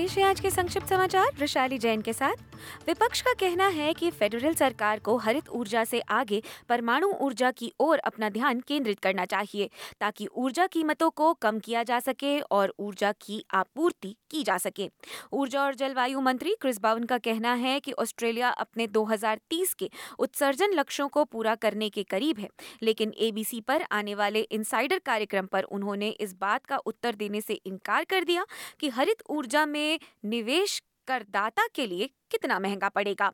पेश है आज के संक्षिप्त समाचार। वैशाली जैन के साथ विपक्ष का कहना है कि फेडरल सरकार को हरित ऊर्जा से आगे परमाणु ऊर्जा की ओर अपना ध्यान केंद्रित करना चाहिए, ताकि ऊर्जा कीमतों को कम किया जा सके और ऊर्जा की आपूर्ति की जा सके। ऊर्जा और जलवायु मंत्री क्रिस बावन का कहना है कि ऑस्ट्रेलिया अपने 2030 के उत्सर्जन लक्ष्यों को पूरा करने के करीब है, लेकिन एबीसी पर आने वाले इनसाइडर कार्यक्रम पर उन्होंने इस बात का उत्तर देने से इनकार कर दिया कि हरित ऊर्जा में निवेश करदाता के लिए कितना महँगा पड़ेगा?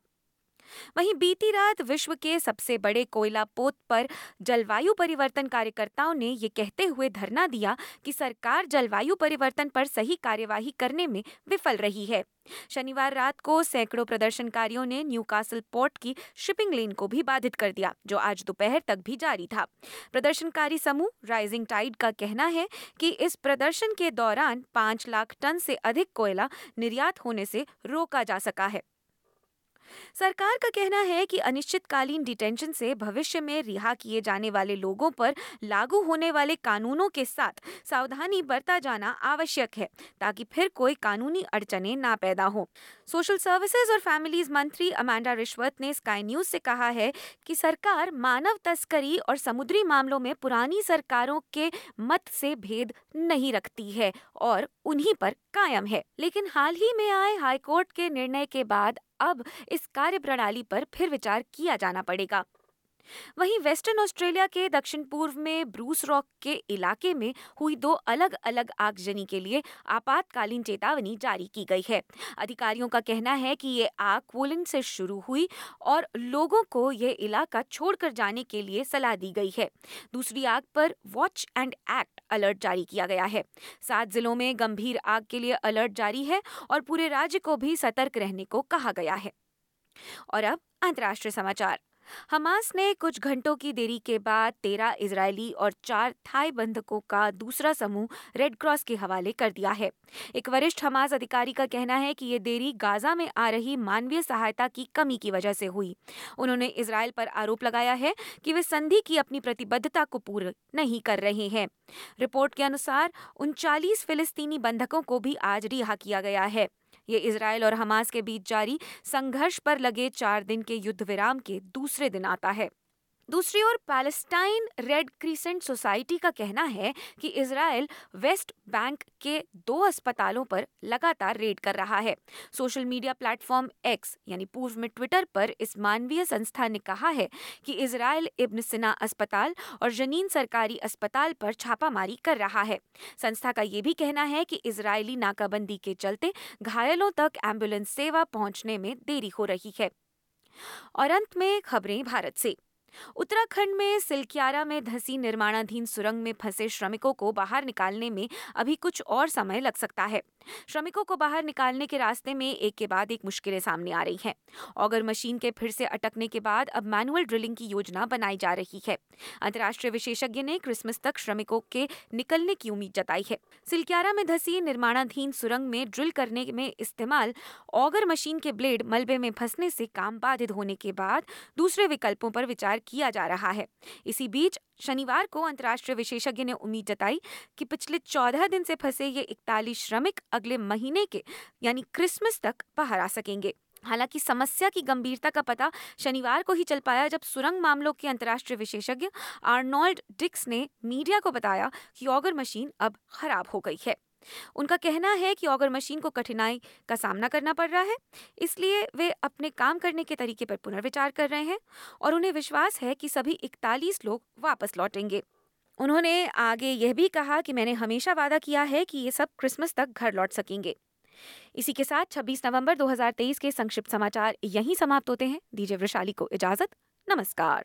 वहीं बीती रात विश्व के सबसे बड़े कोयला पोत पर जलवायु परिवर्तन कार्यकर्ताओं ने ये कहते हुए धरना दिया कि सरकार जलवायु परिवर्तन पर सही कार्यवाही करने में विफल रही है। शनिवार रात को सैकड़ों प्रदर्शनकारियों ने न्यूकासल पोर्ट की शिपिंग लेन को भी बाधित कर दिया, जो आज दोपहर तक भी जारी था। प्रदर्शनकारी समूह राइजिंग टाइड का कहना है कि इस प्रदर्शन के दौरान पाँच लाख टन से अधिक कोयला निर्यात होने से रोका जा सका है। सरकार का कहना है कि अनिश्चितकालीन डिटेंशन से भविष्य में रिहा किए जाने वाले लोगों पर लागू होने वाले कानूनों के साथ सावधानी बरता जाना आवश्यक है, ताकि फिर कोई कानूनी अड़चने ना पैदा हो। सोशल सर्विसेज़ और फैमिलीज़ मंत्री अमांडा रिश्वत ने स्काई न्यूज़ से कहा है कि सरकार मानव तस्करी और समुद्री मामलों में पुरानी सरकारों के मत से भेद नहीं रखती है और उन्हीं पर कायम है। लेकिन हाल ही में आए हाईकोर्ट के निर्णय के बाद अब इस कार्य प्रणाली पर फिर विचार किया जाना पड़ेगा। वहीं वेस्टर्न ऑस्ट्रेलिया के दक्षिण पूर्व में ब्रूस रॉक के इलाके में हुई दो अलग अलग आगजनी के लिए आपातकालीन चेतावनी जारी की गई है। अधिकारियों का कहना है कि ये आग पोलैंड से शुरू हुई और लोगों को ये इलाका छोड़कर जाने के लिए सलाह दी गई है। दूसरी आग पर वॉच एंड एक्ट अलर्ट जारी किया गया है। सात जिलों में गंभीर आग के लिए अलर्ट जारी है और पूरे राज्य को भी सतर्क रहने को कहा गया है। और अब अंतर्राष्ट्रीय समाचार। हमास ने कुछ घंटों की देरी के बाद तेरह इजरायली और चार थाई बंधकों का दूसरा समूह रेड क्रॉस के हवाले कर दिया है। एक वरिष्ठ हमास अधिकारी का कहना है कि ये देरी गाजा में आ रही मानवीय सहायता की कमी की वजह से हुई। उन्होंने इसराइल पर आरोप लगाया है कि वे संधि की अपनी प्रतिबद्धता को पूरी नहीं कर रहे हैं। रिपोर्ट के अनुसार उनचालीस फिलिस्तीनी बंधकों को भी आज रिहा किया गया है। ये इसराइल और हमास के बीच जारी संघर्ष पर लगे चार दिन के युद्ध विराम के दूसरे दिन आता है। दूसरी ओर पैलेस्टाइन रेड क्रीसेंट सोसाइटी का कहना है कि इसराइल वेस्ट बैंक के दो अस्पतालों पर लगातार रेड कर रहा है। सोशल मीडिया प्लेटफॉर्म एक्स यानी पूर्व में ट्विटर पर इस मानवीय संस्था ने कहा है कि इसराइल इब्न सिना अस्पताल और जनीन सरकारी अस्पताल पर छापामारी कर रहा है। संस्था का ये भी कहना है कि इसराइली नाकाबंदी के चलते घायलों तक एंबुलेंस सेवा पहुँचने में देरी हो रही है। और अंत में खबरें भारत से। उत्तराखंड में सिलक्यारा में धसी निर्माणाधीन सुरंग में फंसे श्रमिकों को बाहर निकालने में अभी कुछ और समय लग सकता है। श्रमिकों को बाहर निकालने के रास्ते में एक के बाद एक मुश्किलें सामने आ रही हैं। ऑगर मशीन के फिर से अटकने के बाद अब मैनुअल ड्रिलिंग की योजना बनाई जा रही है। अंतर्राष्ट्रीय विशेषज्ञ ने क्रिसमस तक श्रमिकों के निकलने की उम्मीद जताई है। सिलक्यारा में धसी निर्माणाधीन सुरंग में ड्रिल करने में इस्तेमाल ऑगर मशीन के ब्लेड मलबे में फंसने से काम बाधित होने के बाद दूसरे विकल्पों पर विचार किया जा रहा है। इसी बीच शनिवार को अंतर्राष्ट्रीय विशेषज्ञ ने उम्मीद जताई कि पिछले चौदह दिन से फंसे ये इकतालीस श्रमिक अगले महीने के, यानी क्रिसमस तक बाहर आ सकेंगे। हालाँकि समस्या की गंभीरता का पता शनिवार को ही चल पाया जब सुरंग मामलों के अंतर्राष्ट्रीय विशेषज्ञ आर्नोल्ड डिक्स ने मीडिया को बताया कि ऑगर मशीन अब खराब हो गई है। उनका कहना है कि ऑगर मशीन को कठिनाई का सामना करना पड़ रहा है, इसलिए वे अपने काम करने के तरीके पर पुनर्विचार कर रहे हैं और उन्हें विश्वास है कि सभी इकतालीस लोग वापस लौटेंगे। उन्होंने आगे यह भी कहा कि मैंने हमेशा वादा किया है कि ये सब क्रिसमस तक घर लौट सकेंगे। इसी के साथ 26 नवंबर 2023 के संक्षिप्त समाचार यहीं समाप्त होते हैं। दीजिए वैशाली को इजाज़त। नमस्कार।